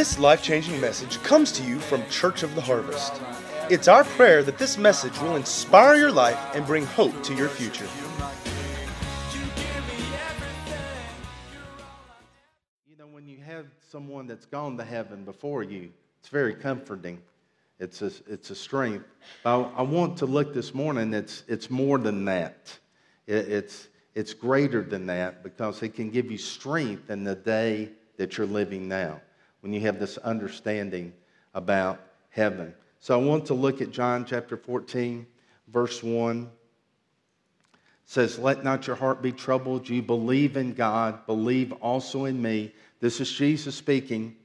This life changing message comes to you from Church of the Harvest. It's our prayer that this message will inspire your life and bring hope to your future. You know, when you have someone that's gone to heaven before you, it's very comforting. It's a, it's a strength. I, I want to look this morning, it's, it's more than that. It, it's, it's greater than that because it can give you strength in the day that you're living now when you have this understanding about heaven. So I want to look at John chapter 14, verse 1. It says, Let not your heart be troubled. You believe in God, believe also in me. This is Jesus speaking.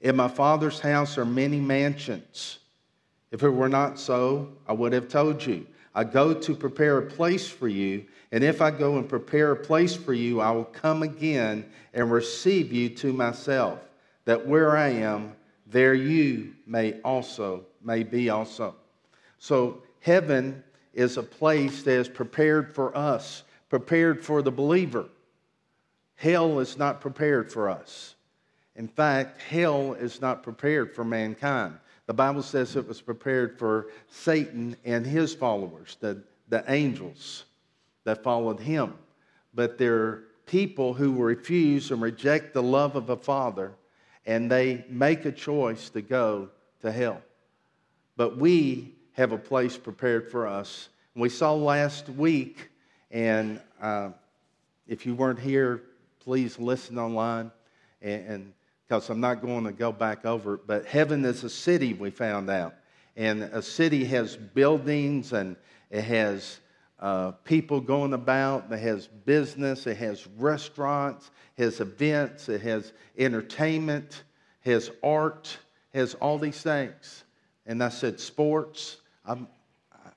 In my Father's house are many mansions. If it were not so, I would have told you. I go to prepare a place for you, and if I go and prepare a place for you, I will come again and receive you to myself, that where I am, there you may also may be also. So heaven is a place that is prepared for us, prepared for the believer. Hell is not prepared for us. In fact, hell is not prepared for mankind. The Bible says it was prepared for Satan and his followers, the, the angels that followed him. But there are people who refuse and reject the love of a father, and they make a choice to go to hell. But we have a place prepared for us. We saw last week, and uh, if you weren't here, please listen online and, because I'm not going to go back over it. But heaven is a city, we found out. And a city has buildings and it has uh, people going about, it has business, it has restaurants, it has events, it has entertainment, has art, has all these things. And I said, sports. I'm,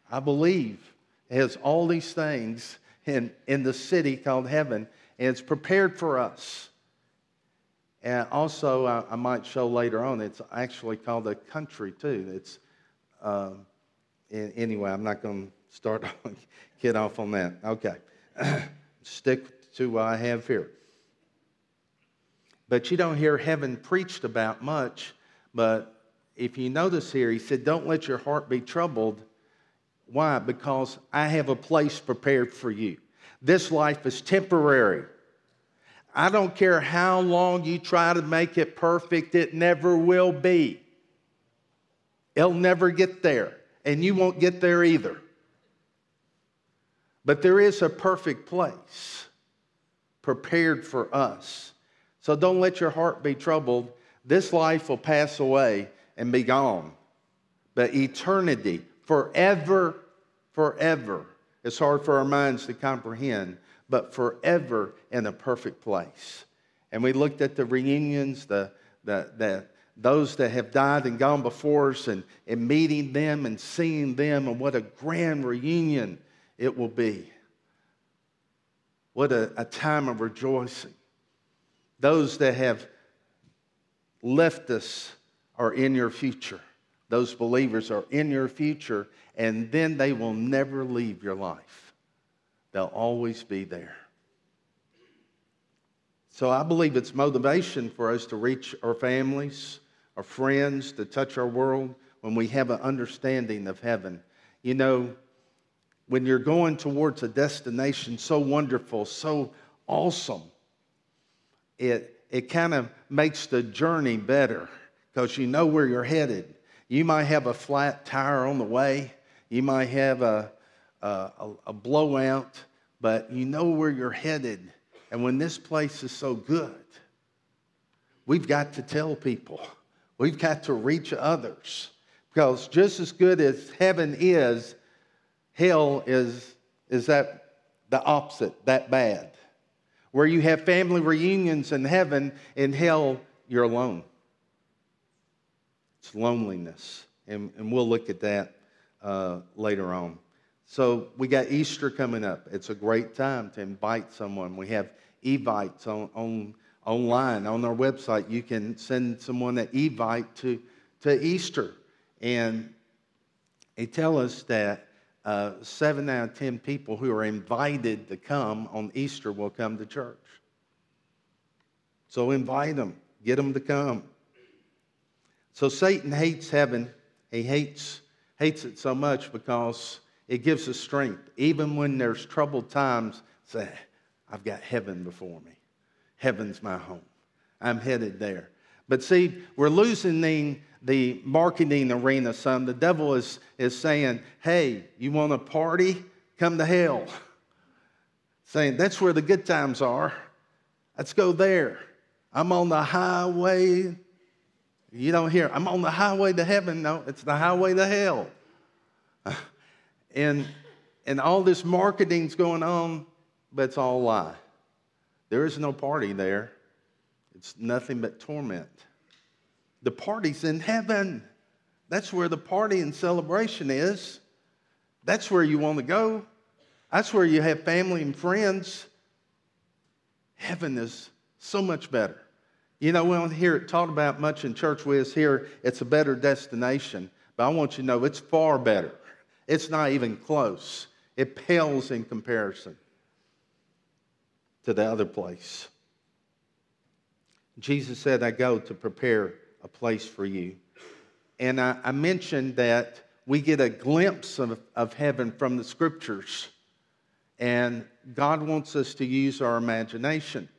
I believe has all these things in, in the city called heaven, and it's prepared for us. And also, I, I, might show later on, it's actually called a country too. It's, um, anyway, I'm not going to start get off on that. Okay. Stick to what I have here. But you don't hear heaven preached about much. But if you notice here, he said, Don't let your heart be troubled. Why? Because I have a place prepared for you. This life is temporary. I don't care how long you try to make it perfect, it never will be. It'll never get there, and you won't get there either. But there is a perfect place prepared for us. So don't let your heart be troubled. This life will pass away and be gone. But eternity, forever, forever, it's hard for our minds to comprehend but forever in a perfect place. And we looked at the reunions, the, the, the, those that have died and gone before us, and, and meeting them and seeing them, and what a grand reunion it will be. What a, a time of rejoicing. Those that have left us are in your future. Those believers are in your future, and then they will never leave your life. They'll always be there. So I believe it's motivation for us to reach our families, our friends, to touch our world when we have an understanding of heaven. You know, when you're going towards a destination so wonderful, so awesome, it, it kind of makes the journey better because you know where you're headed. You might have a flat tire on the way, you might have a, a, a blowout, but you know where you're headed. And when this place is so good, we've got to tell people, we've got to reach others. Because just as good as heaven is, hell is, is that the opposite, that bad. Where you have family reunions in heaven, in hell, you're alone. It's loneliness. And, and we'll look at that uh, later on. So we got Easter coming up. It's a great time to invite someone. We have evites on, on online on our website. You can send someone an evite to, to Easter. And they tell us that uh, seven out of ten people who are invited to come on Easter will come to church. So invite them, get them to come. So Satan hates heaven. He hates, hates it so much because it gives us strength. Even when there's troubled times, say, I've got heaven before me. Heaven's my home. I'm headed there. But see, we're losing the, marketing arena some. The devil is, is saying, hey, you want a party? Come to hell. Saying, that's where the good times are. Let's go there. I'm on the highway. You don't hear, I'm on the highway to heaven. No, it's the highway to hell. And, and all this marketing's going on, but it's all a lie. There is no party there. It's nothing but torment. The party's in heaven. That's where the party and celebration is. That's where you want to go. That's where you have family and friends. Heaven is so much better. You know, we don't hear it taught about much in church. We here it's a better destination, but I want you to know it's far better. It's not even close. It pales in comparison to the other place. Jesus said, I go to prepare a place for you. And I, I mentioned that we get a glimpse of, of heaven from the scriptures. And God wants us to use our imagination.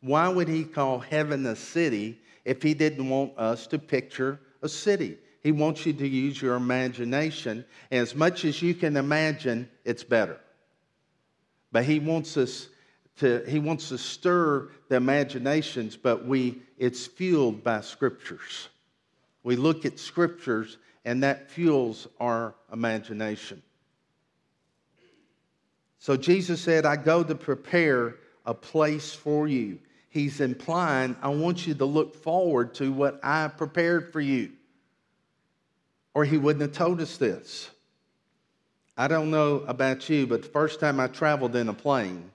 Why would He call heaven a city if He didn't want us to picture a city? He wants you to use your imagination. As much as you can imagine, it's better. But He wants us to, He wants to stir the imaginations, but we, it's fueled by scriptures. We look at scriptures, and that fuels our imagination. So Jesus said, I go to prepare a place for you. He's implying, I want you to look forward to what I prepared for you. Or he wouldn't have told us this. I don't know about you, but the first time I traveled in a plane,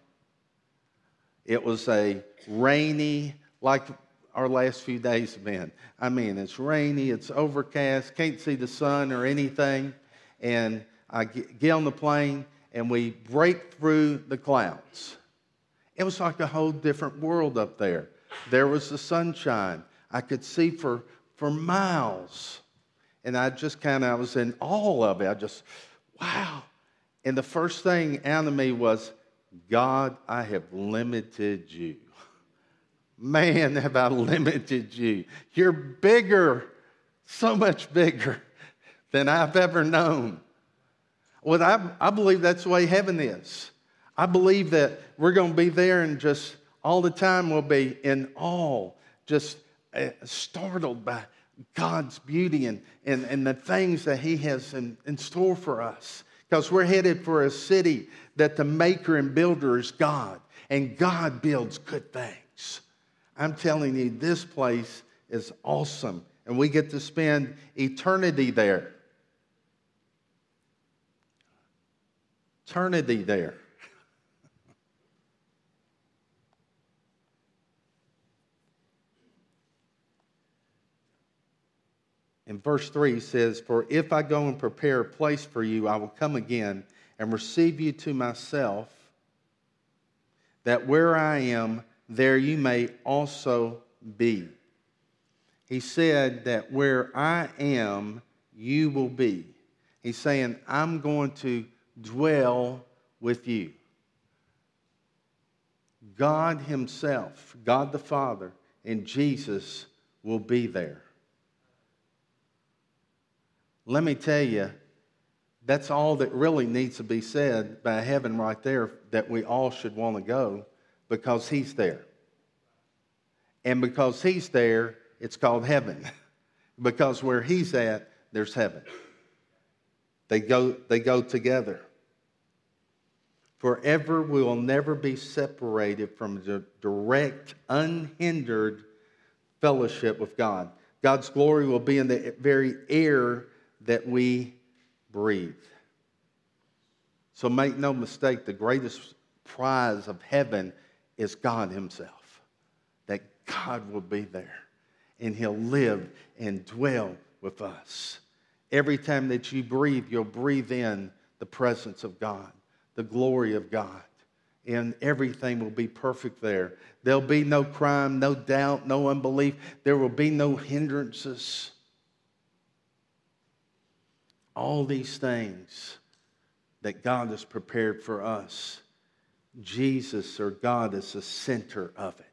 it was a rainy, like our last few days have been. I mean, it's rainy, it's overcast, can't see the sun or anything. And I get on the plane and we break through the clouds. It was like a whole different world up there. There was the sunshine. I could see for, for miles. And I just kind of, I was in awe of it. I just, wow. And the first thing out of me was, God, I have limited you. Man, have I limited you. You're bigger, so much bigger than I've ever known. Well, I, I believe that's the way heaven is. I believe that we're going to be there and just all the time we'll be in awe, just uh, startled by God's beauty and, and, and the things that He has in, in store for us. Because we're headed for a city that the maker and builder is God, and God builds good things. I'm telling you, this place is awesome, and we get to spend eternity there. Eternity there. In verse 3 says, For if I go and prepare a place for you, I will come again and receive you to myself, that where I am, there you may also be. He said that where I am, you will be. He's saying, I'm going to dwell with you. God Himself, God the Father, and Jesus will be there. Let me tell you, that's all that really needs to be said by heaven right there that we all should want to go because He's there. And because He's there, it's called heaven. because where He's at, there's heaven. They go, they go together. Forever we will never be separated from the direct, unhindered fellowship with God. God's glory will be in the very air that we breathe. So make no mistake, the greatest prize of heaven is God Himself. That God will be there and He'll live and dwell with us. Every time that you breathe, you'll breathe in the presence of God, the glory of God, and everything will be perfect there. There'll be no crime, no doubt, no unbelief. There will be no hindrances. All these things that God has prepared for us, Jesus or God is the center of it.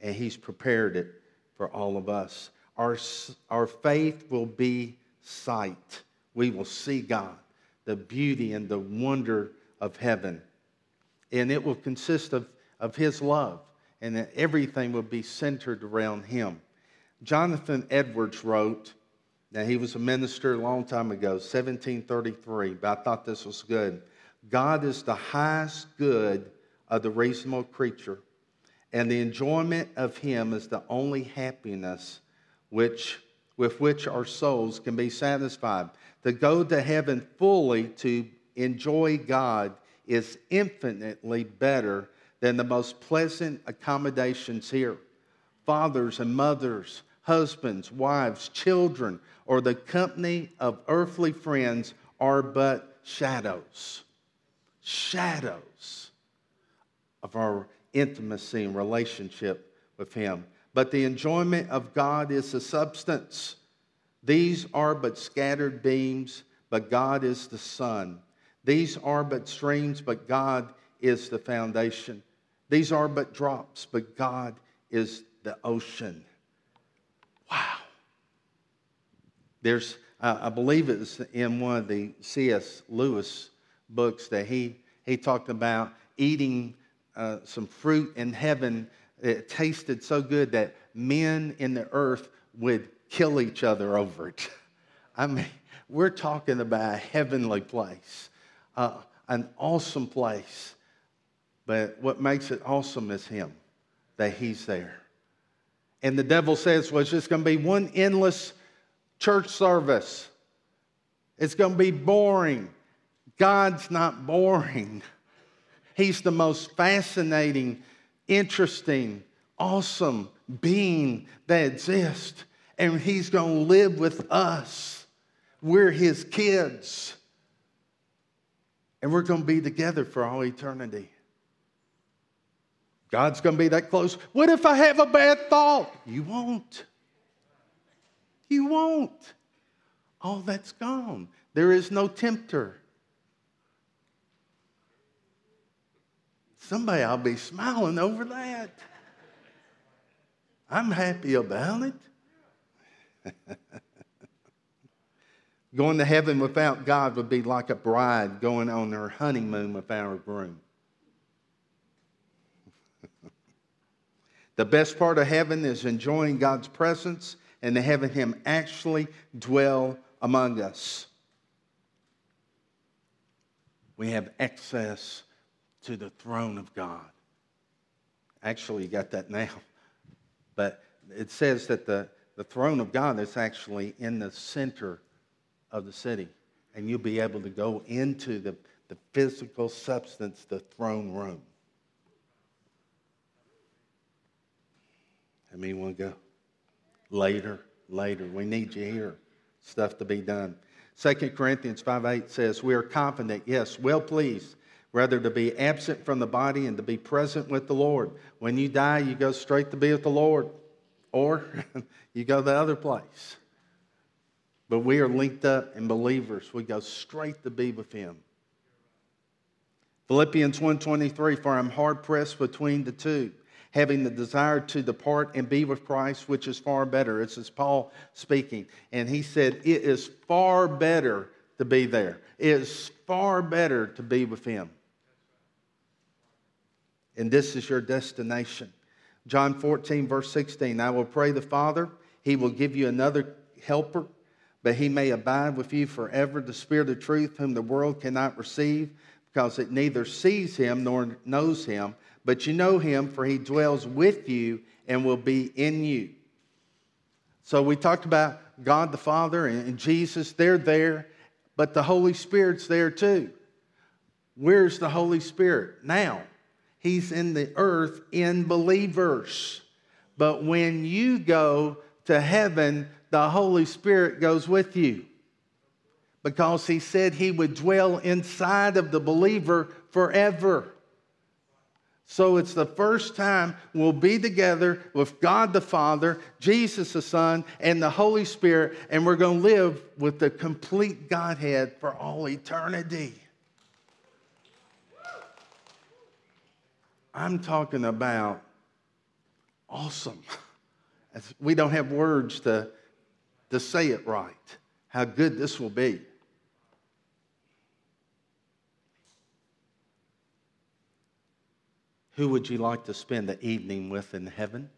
And He's prepared it for all of us. Our, our faith will be sight. We will see God, the beauty and the wonder of heaven. And it will consist of, of His love, and that everything will be centered around Him. Jonathan Edwards wrote, now he was a minister a long time ago, 1733, but I thought this was good. God is the highest good of the reasonable creature, and the enjoyment of Him is the only happiness which, with which our souls can be satisfied. To go to heaven fully to enjoy God is infinitely better than the most pleasant accommodations here. Fathers and mothers, husbands, wives, children, or the company of earthly friends are but shadows. Shadows of our intimacy and relationship with Him. But the enjoyment of God is the substance. These are but scattered beams, but God is the sun. These are but streams, but God is the foundation. These are but drops, but God is the ocean. Wow. There's, uh, I believe it's in one of the C.S. Lewis books that he, he talked about eating uh, some fruit in heaven. It tasted so good that men in the earth would kill each other over it. I mean, we're talking about a heavenly place uh, an awesome place. But what makes it awesome is Him, that He's there. And the devil says, well, it's just going to be one endless church service. It's going to be boring. God's not boring. He's the most fascinating, interesting, awesome being that exists. And He's going to live with us. We're His kids and we're going to be together for all eternity. God's going to be that close. What if I have a bad thought? You won't. You won't. All that's gone. There is no tempter. Somebody I'll be smiling over that. I'm happy about it. Going to heaven without God would be like a bride going on her honeymoon without a groom. the best part of heaven is enjoying God's presence and having Him actually dwell among us. We have access to the throne of God. Actually, you got that now. But it says that the, the throne of God is actually in the center of the city. And you'll be able to go into the, the physical substance, the throne room. I mean, we'll go later, later. We need you here. Stuff to be done. 2 Corinthians 5 8 says, We are confident, yes, well pleased, rather to be absent from the body and to be present with the Lord. When you die, you go straight to be with the Lord, or you go the other place. But we are linked up in believers. We go straight to be with him. Philippians 1:23 for I'm hard pressed between the two having the desire to depart and be with Christ which is far better. This is Paul speaking and he said it is far better to be there. It is far better to be with him. And this is your destination. John 14 verse 16 I will pray the Father he will give you another helper but he may abide with you forever, the Spirit of truth, whom the world cannot receive, because it neither sees him nor knows him, but you know him, for he dwells with you and will be in you. So we talked about God the Father and Jesus, they're there, but the Holy Spirit's there too. Where's the Holy Spirit? Now, he's in the earth in believers. But when you go to heaven, the Holy Spirit goes with you because he said he would dwell inside of the believer forever. So it's the first time we'll be together with God the Father, Jesus the Son, and the Holy Spirit, and we're going to live with the complete Godhead for all eternity. I'm talking about awesome. We don't have words to, to say it right, how good this will be. Who would you like to spend the evening with in heaven?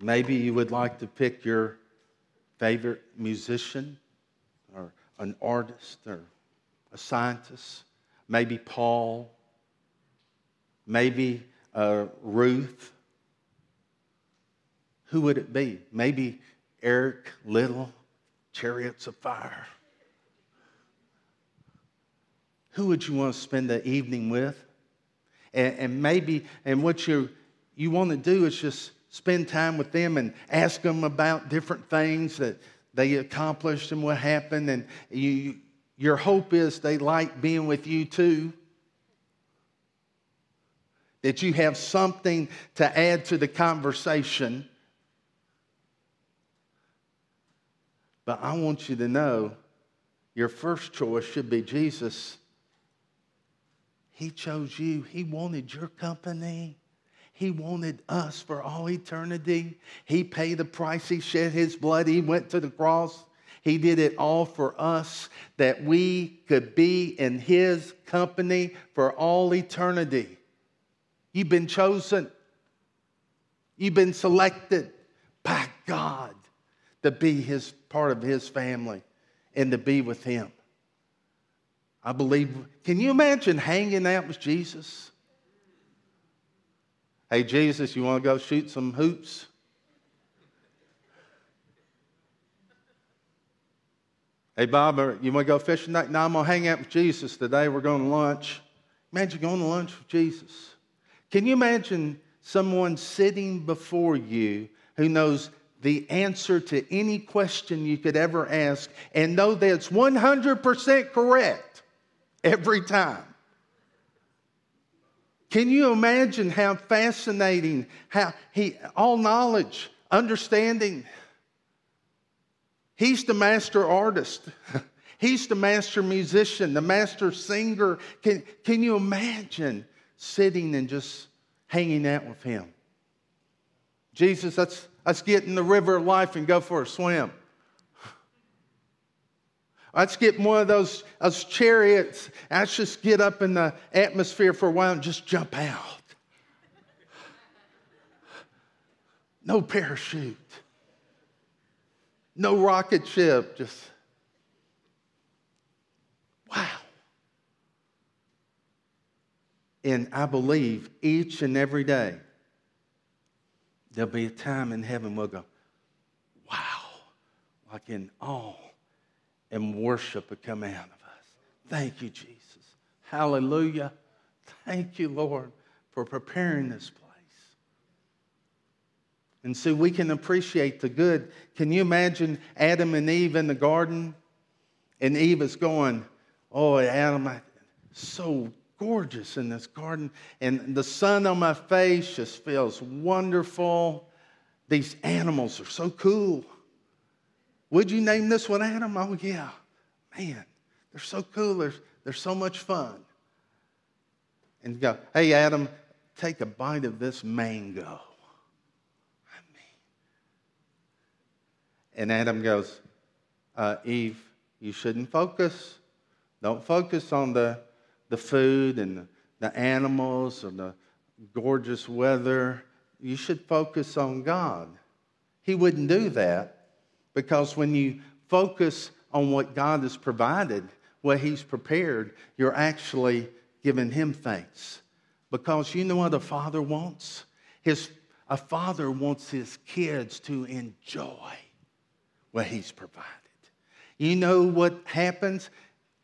Maybe you would like to pick your favorite musician or an artist or a scientist. Maybe Paul. Maybe uh, Ruth. Who would it be? Maybe Eric Liddell, Chariots of Fire. Who would you want to spend the evening with? And, and maybe, and what you, you want to do is just spend time with them and ask them about different things that they accomplished and what happened. And you, your hope is they like being with you too. That you have something to add to the conversation. But I want you to know your first choice should be Jesus he chose you. He wanted your company. He wanted us for all eternity. He paid the price. He shed his blood. He went to the cross. He did it all for us that we could be in his company for all eternity. You've been chosen. You've been selected by God to be his part of his family and to be with him. I believe. Can you imagine hanging out with Jesus? Hey, Jesus, you want to go shoot some hoops? Hey, Bob, you want to go fishing tonight? No, I'm going to hang out with Jesus today. We're going to lunch. Imagine going to lunch with Jesus. Can you imagine someone sitting before you who knows the answer to any question you could ever ask and know that it's 100% correct? Every time. Can you imagine how fascinating, how he, all knowledge, understanding. He's the master artist. He's the master musician, the master singer. Can, can you imagine sitting and just hanging out with him? Jesus, let's, let's get in the river of life and go for a swim. Let's get one of those, those chariots. Let's just get up in the atmosphere for a while and just jump out. No parachute. No rocket ship. Just, wow. And I believe each and every day there'll be a time in heaven we'll go, wow, like in awe and worship will come out of us. Thank you, Jesus. Hallelujah. Thank you, Lord, for preparing this place. And so we can appreciate the good. Can you imagine Adam and Eve in the garden? And Eve is going, Oh, Adam, I, so gorgeous in this garden. And the sun on my face just feels wonderful. These animals are so cool. Would you name this one Adam? Oh, yeah. Man, they're so cool. They're, they're so much fun. And go, hey, Adam, take a bite of this mango. I mean, and Adam goes, uh, Eve, you shouldn't focus. Don't focus on the, the food and the, animals or the gorgeous weather. You should focus on God. He wouldn't do that because when you focus on what God has provided, what He's prepared, you're actually giving Him thanks. Because you know what a father wants? His, a father wants his kids to enjoy what He's provided. You know what happens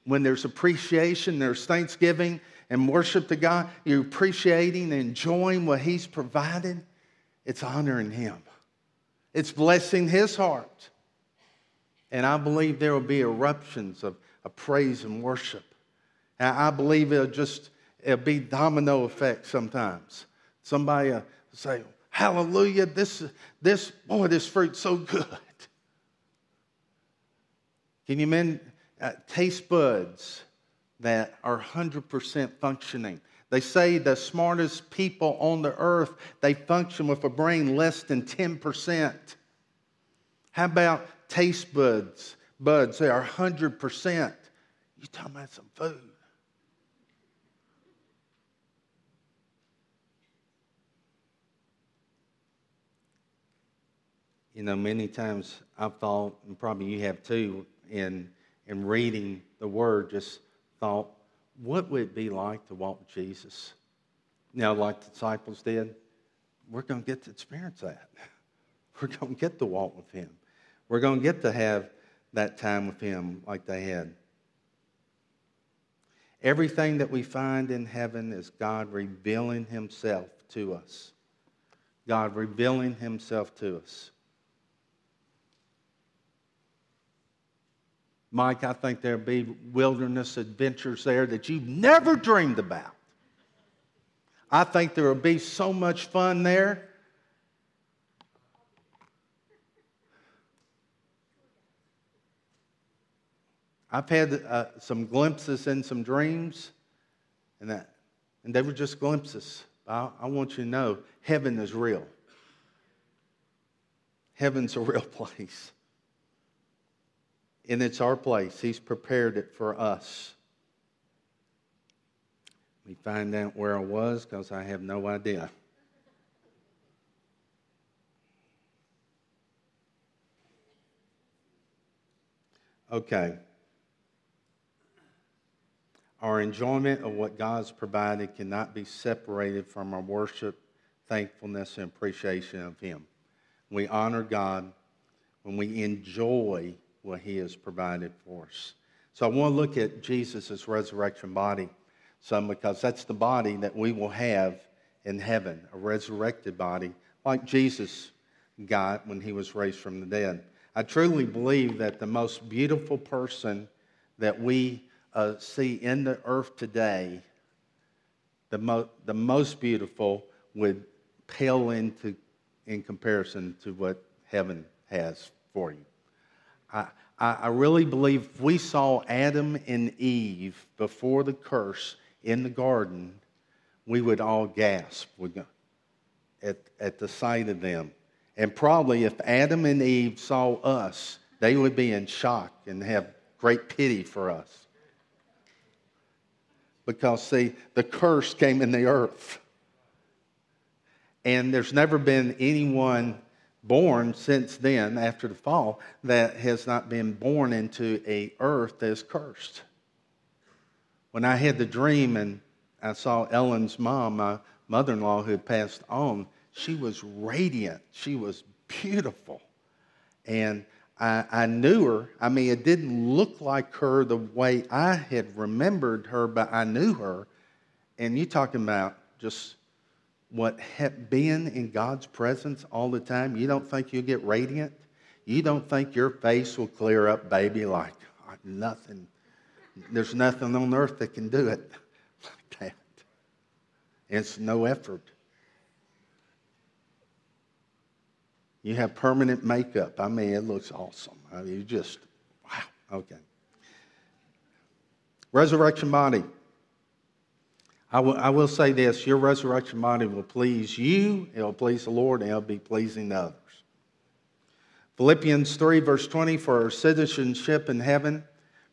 when there's appreciation, there's thanksgiving and worship to God? You're appreciating and enjoying what He's provided. It's honoring Him, it's blessing His heart. And I believe there will be eruptions of, of praise and worship. And I believe it'll just, it'll be domino effect sometimes. Somebody uh, say, Hallelujah, this, this, boy, this fruit's so good. Can you men uh, taste buds that are 100% functioning? They say the smartest people on the earth, they function with a brain less than 10%. How about taste buds? Buds, they are 100%. You're talking about some food. You know, many times I've thought, and probably you have too, in, in reading the Word, just thought, what would it be like to walk with Jesus? Now, like the disciples did. We're going to get to experience that. We're going to get to walk with Him. We're going to get to have that time with Him like they had. Everything that we find in heaven is God revealing Himself to us. God revealing Himself to us. Mike, I think there'll be wilderness adventures there that you've never dreamed about. I think there will be so much fun there. I've had uh, some glimpses and some dreams, and that, and they were just glimpses. I, I want you to know heaven is real. Heaven's a real place and it's our place. He's prepared it for us. Let me find out where I was because I have no idea. Okay. Our enjoyment of what God's provided cannot be separated from our worship, thankfulness, and appreciation of Him. We honor God when we enjoy what he has provided for us. So I want to look at Jesus' resurrection body some because that's the body that we will have in heaven, a resurrected body like Jesus got when he was raised from the dead. I truly believe that the most beautiful person that we uh, see in the earth today, the, mo- the most beautiful, would pale into in comparison to what heaven has for you. I, I really believe we saw Adam and Eve before the curse in the garden, we would all gasp at, at the sight of them. And probably if Adam and Eve saw us, they would be in shock and have great pity for us. Because, see, the curse came in the earth. And there's never been anyone born since then, after the fall, that has not been born into a earth that is cursed. When I had the dream and I saw Ellen's mom, my mother in law who had passed on, she was radiant. She was beautiful. And I, I, knew her. I mean, it didn't look like her the way I had remembered her, but I knew her. And you talking about just what being in God's presence all the time, you don't think you'll get radiant? You don't think your face will clear up, baby, like nothing. There's nothing on earth that can do it like that. It's no effort. You have permanent makeup. I mean, it looks awesome. I mean, you just, wow, okay. Resurrection body. I will, I will say this your resurrection body will please you, it'll please the Lord, and it'll be pleasing to others. Philippians 3, verse 20 for our citizenship in heaven,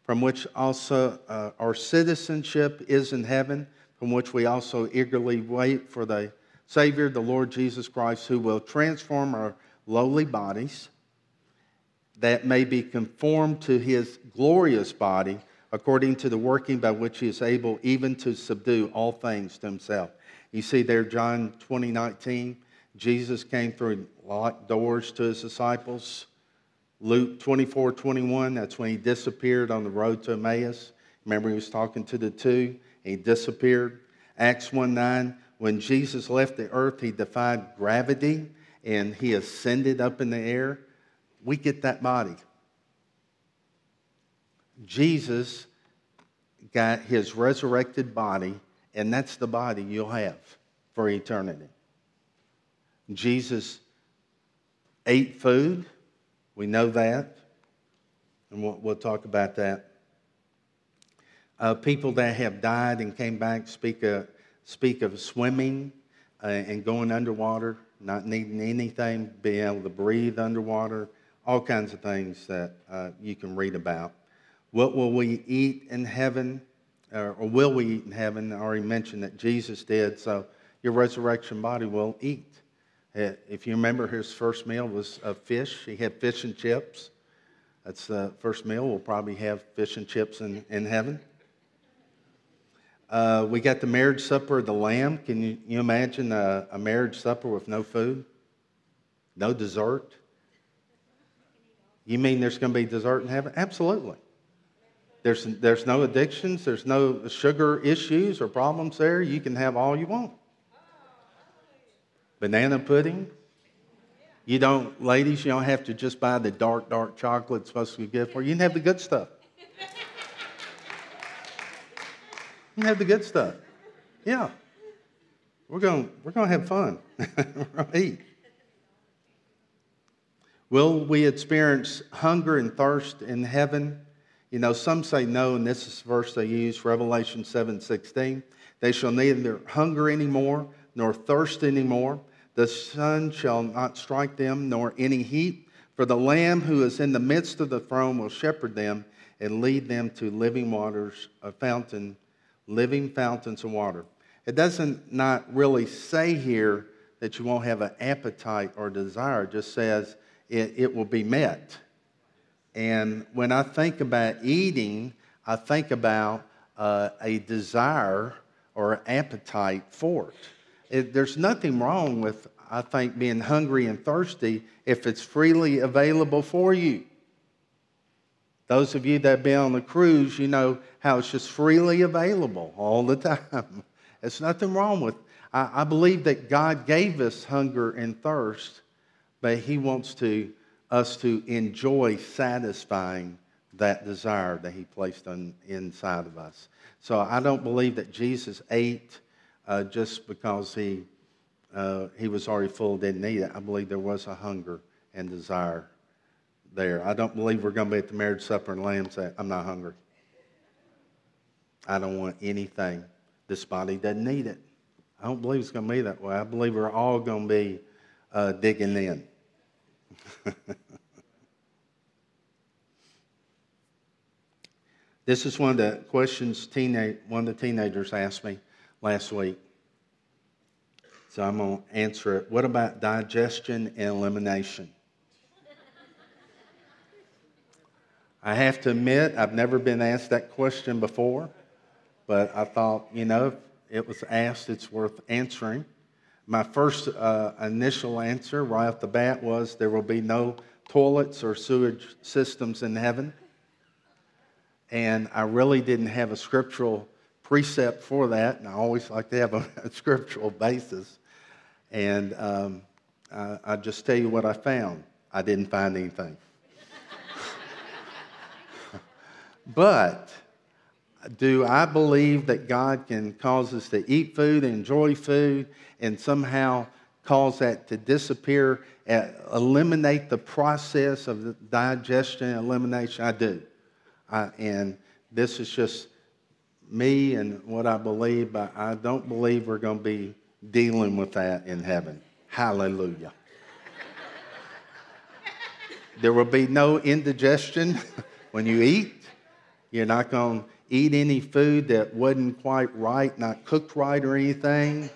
from which also uh, our citizenship is in heaven, from which we also eagerly wait for the Savior, the Lord Jesus Christ, who will transform our lowly bodies that may be conformed to his glorious body according to the working by which he is able even to subdue all things to himself. You see there, John 20, 19, Jesus came through locked doors to his disciples. Luke 24, 21, that's when he disappeared on the road to Emmaus. Remember, he was talking to the two, he disappeared. Acts 1 9, when Jesus left the earth, he defied gravity and he ascended up in the air. We get that body. Jesus got his resurrected body, and that's the body you'll have for eternity. Jesus ate food. We know that. And we'll, we'll talk about that. Uh, people that have died and came back speak, of, speak of swimming uh, and going underwater, not needing anything, being able to breathe underwater, all kinds of things that uh, you can read about. What will we eat in heaven? Or, or will we eat in heaven? I already mentioned that Jesus did, so your resurrection body will eat. Uh, if you remember, his first meal was a fish. He had fish and chips. That's the first meal. We'll probably have fish and chips in, in heaven. Uh, we got the marriage supper of the Lamb. Can you, you imagine a, a marriage supper with no food? No dessert? You mean there's going to be dessert in heaven? Absolutely. There's, there's no addictions, there's no sugar issues or problems there. You can have all you want. Banana pudding. You don't, ladies, you don't have to just buy the dark, dark chocolate it's supposed to be good for you. You can have the good stuff. Have the good stuff. Yeah. We're gonna we're going to have fun. we're going to eat. Will we experience hunger and thirst in heaven? You know, some say no, and this is the verse they use, Revelation 7 16. They shall neither hunger anymore nor thirst anymore. The sun shall not strike them, nor any heat. For the Lamb who is in the midst of the throne will shepherd them and lead them to living waters, a fountain, living fountains of water. It doesn't not really say here that you won't have an appetite or desire. It just says it, it will be met. And when I think about eating, I think about uh, a desire or appetite for it. it. There's nothing wrong with, I think, being hungry and thirsty if it's freely available for you. Those of you that have been on the cruise, you know how it's just freely available all the time. There's nothing wrong with I, I believe that God gave us hunger and thirst, but He wants to us to enjoy satisfying that desire that He placed on, inside of us. So I don't believe that Jesus ate uh, just because he, uh, he was already full, didn't need it. I believe there was a hunger and desire there. I don't believe we're going to be at the marriage supper and Lamb say, I'm not hungry. I don't want anything. This body doesn't need it. I don't believe it's going to be that way. I believe we're all going to be uh, digging in. this is one of the questions teenage, one of the teenagers asked me last week. So I'm going to answer it. What about digestion and elimination? I have to admit, I've never been asked that question before, but I thought, you know, if it was asked, it's worth answering. My first uh, initial answer right off the bat was there will be no toilets or sewage systems in heaven. And I really didn't have a scriptural precept for that, and I always like to have a, a scriptural basis. And um, I, I'll just tell you what I found. I didn't find anything. But do I believe that God can cause us to eat food, enjoy food, and somehow cause that to disappear, uh, eliminate the process of the digestion and elimination? I do. I, and this is just me and what I believe, but I don't believe we're going to be dealing with that in heaven. Hallelujah. there will be no indigestion when you eat. You're not going to eat any food that wasn't quite right, not cooked right or anything.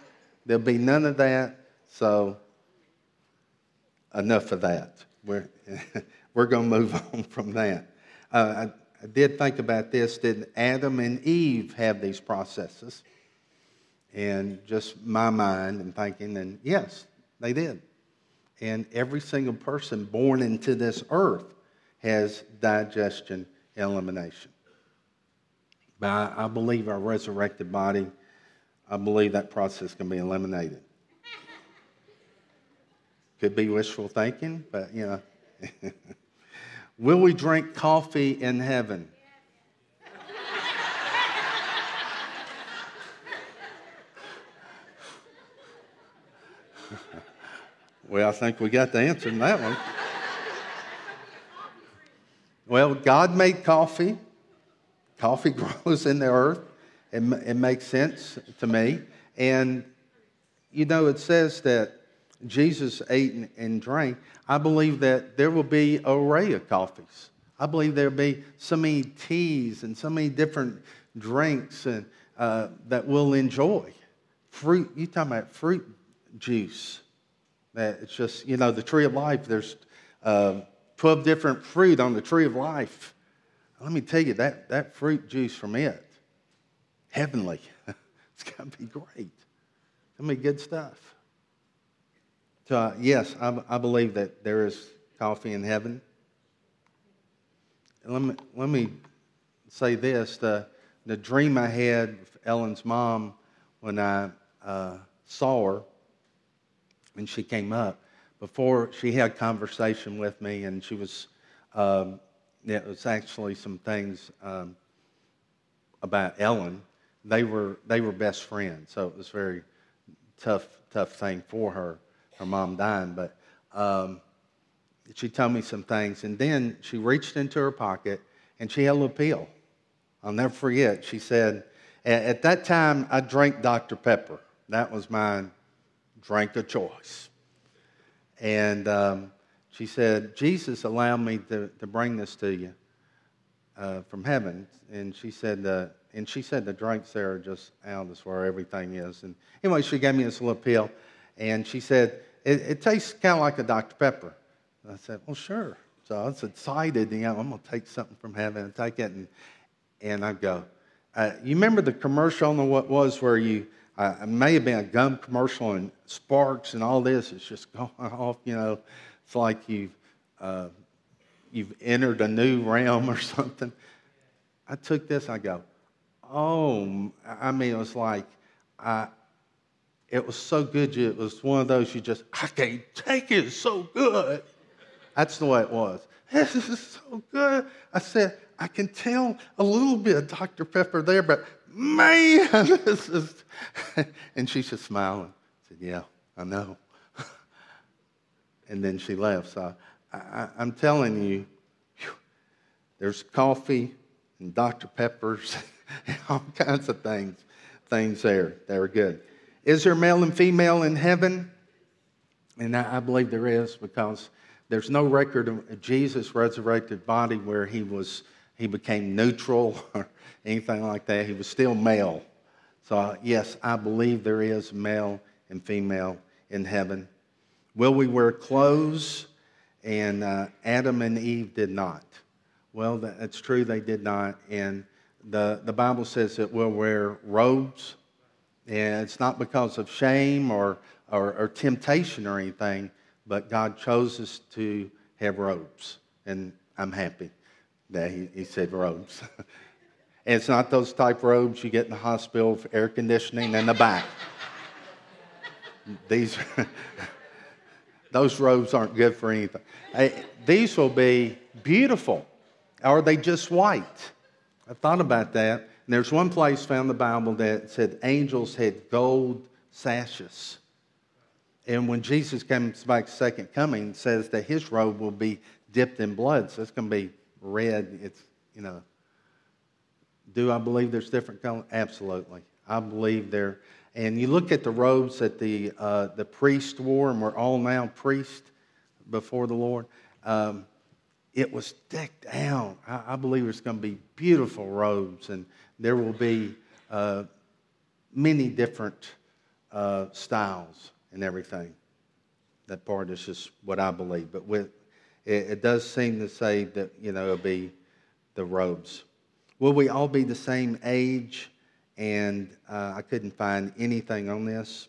There'll be none of that. So, enough of that. We're, we're going to move on from that. Uh, I, I did think about this. Did Adam and Eve have these processes? And just my mind and thinking, and yes, they did. And every single person born into this earth has digestion elimination. But I, I believe our resurrected body, I believe that process can be eliminated. Could be wishful thinking, but you know. Will we drink coffee in heaven? well, I think we got the answer in that one. well, God made coffee. Coffee grows in the earth. It, it makes sense to me. And, you know, it says that Jesus ate and, and drank. I believe that there will be an array of coffees. I believe there'll be so many teas and so many different drinks and, uh, that we'll enjoy. Fruit, you talking about fruit juice. That it's just, you know, the tree of life, there's uh, 12 different fruit on the tree of life. Let me tell you, that, that fruit juice from it, heavenly, it's going to be great. It's going good stuff. So, uh, yes, I, I believe that there is coffee in heaven. let me, let me say this the, the dream I had of Ellen's mom when I uh, saw her when she came up, before she had conversation with me, and she was, um, it was actually some things um, about Ellen. They were, they were best friends, so it was very tough, tough thing for her her mom dying, but um, she told me some things. And then she reached into her pocket and she had a little pill. I'll never forget. She said, At that time, I drank Dr. Pepper. That was my drink of choice. And um, she said, Jesus allowed me to, to bring this to you uh, from heaven. And she said, uh, and she said the drinks there are just out. That's where everything is. And anyway, she gave me this little pill, and she said, it, it tastes kind of like a Dr. Pepper. And I said, well, sure. So I was excited, you know, I'm going to take something from heaven and take it. And, and I go, uh, you remember the commercial on what was where you, uh, it may have been a gum commercial and sparks and all this It's just going off, you know. It's like you've, uh, you've entered a new realm or something. I took this, I go, oh, I mean, it was like, I, it was so good. It was one of those you just, I can't take it. It's so good. That's the way it was. This is so good. I said, I can tell a little bit of Dr. Pepper there, but man, this is. and she's just smiling. I said, Yeah, I know. And then she left. So I, am telling you, there's coffee and Dr. Peppers and all kinds of things, things there. They were good. Is there male and female in heaven? And I believe there is because there's no record of Jesus' resurrected body where he was he became neutral or anything like that. He was still male. So yes, I believe there is male and female in heaven. Will we wear clothes? And uh, Adam and Eve did not. Well, that's true, they did not. And the, the Bible says that we'll wear robes and it's not because of shame or, or, or temptation or anything, but God chose us to have robes. And I'm happy that He, he said robes. and it's not those type robes you get in the hospital for air conditioning in the back. These, those robes aren't good for anything. These will be beautiful. Are they just white? I thought about that. And there's one place found the Bible that said angels had gold sashes. And when Jesus comes back second coming, says that his robe will be dipped in blood. So it's going to be red. It's, you know. Do I believe there's different colors? Absolutely. I believe there. And you look at the robes that the, uh, the priest wore, and we're all now priests before the Lord. Um, it was decked out. I, I believe it's going to be beautiful robes and there will be uh, many different uh, styles and everything. That part is just what I believe. But with, it, it does seem to say that, you know, it'll be the robes. Will we all be the same age? And uh, I couldn't find anything on this.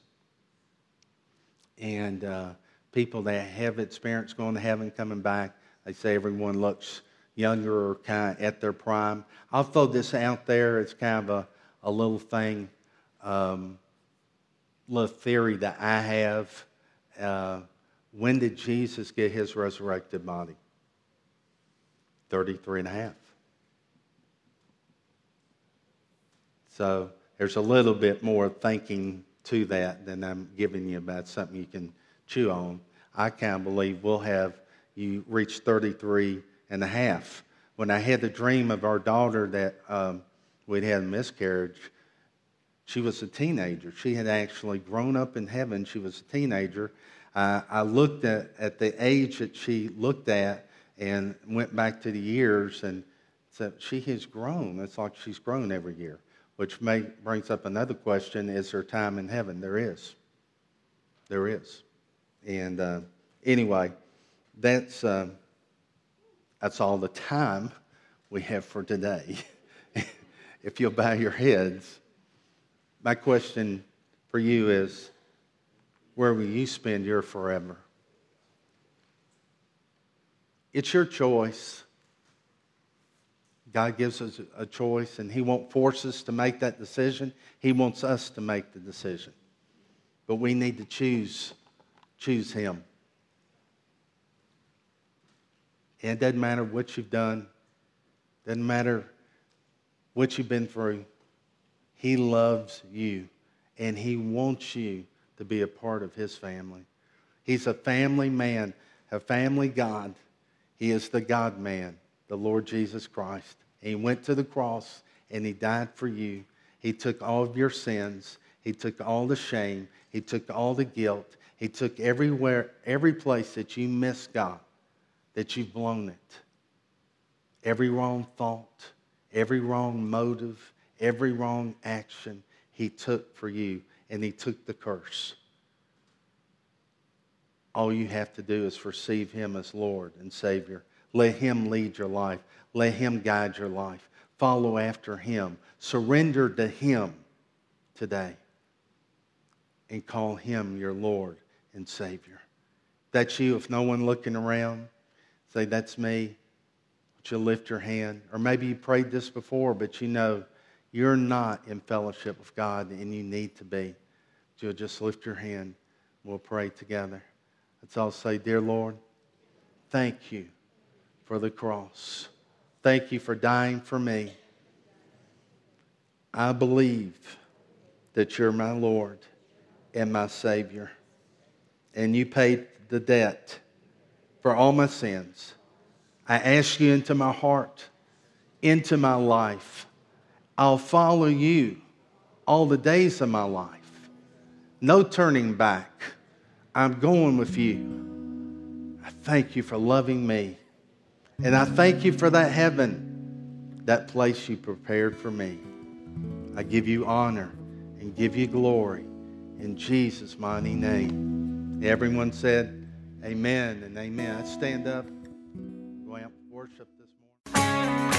And uh, people that have experienced going to heaven coming back, they say everyone looks younger or kind of at their prime. I'll throw this out there. It's kind of a, a little thing, um, little theory that I have. Uh, when did Jesus get his resurrected body? 33 and a half. So there's a little bit more thinking to that than I'm giving you about something you can chew on. I kind of believe we'll have you reach 33 and a half. When I had the dream of our daughter that um, we'd had a miscarriage, she was a teenager. She had actually grown up in heaven. She was a teenager. Uh, I looked at, at the age that she looked at and went back to the years and said, She has grown. It's like she's grown every year, which may, brings up another question Is there time in heaven? There is. There is. And uh, anyway, that's, uh, that's all the time we have for today. if you'll bow your heads, my question for you is where will you spend your forever? It's your choice. God gives us a choice, and He won't force us to make that decision. He wants us to make the decision. But we need to choose, choose Him. And it doesn't matter what you've done, doesn't matter what you've been through. He loves you, and He wants you to be a part of His family. He's a family man, a family God. He is the God man, the Lord Jesus Christ. he went to the cross and He died for you. He took all of your sins, He took all the shame, He took all the guilt, He took everywhere, every place that you missed God that you've blown it. Every wrong thought, every wrong motive, every wrong action he took for you, and he took the curse. All you have to do is receive him as Lord and Savior. Let him lead your life. Let him guide your life. Follow after him. Surrender to him today and call him your Lord and Savior. That's you, if no one looking around. Say, That's me. Would you lift your hand? Or maybe you prayed this before, but you know you're not in fellowship with God and you need to be. You'll just lift your hand. We'll pray together. Let's all say, Dear Lord, thank you for the cross. Thank you for dying for me. I believe that you're my Lord and my Savior. And you paid the debt for all my sins. I ask you into my heart, into my life. I'll follow you all the days of my life. No turning back. I'm going with you. I thank you for loving me. And I thank you for that heaven, that place you prepared for me. I give you honor and give you glory in Jesus' mighty name. Everyone said, Amen and amen. Let's stand up. Go out and worship this morning.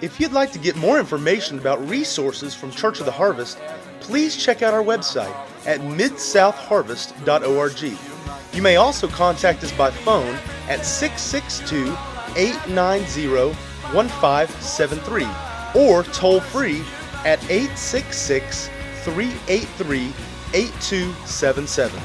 If you'd like to get more information about resources from Church of the Harvest, please check out our website at midsouthharvest.org. You may also contact us by phone at 662 890 1573 or toll free at 866 383 8277.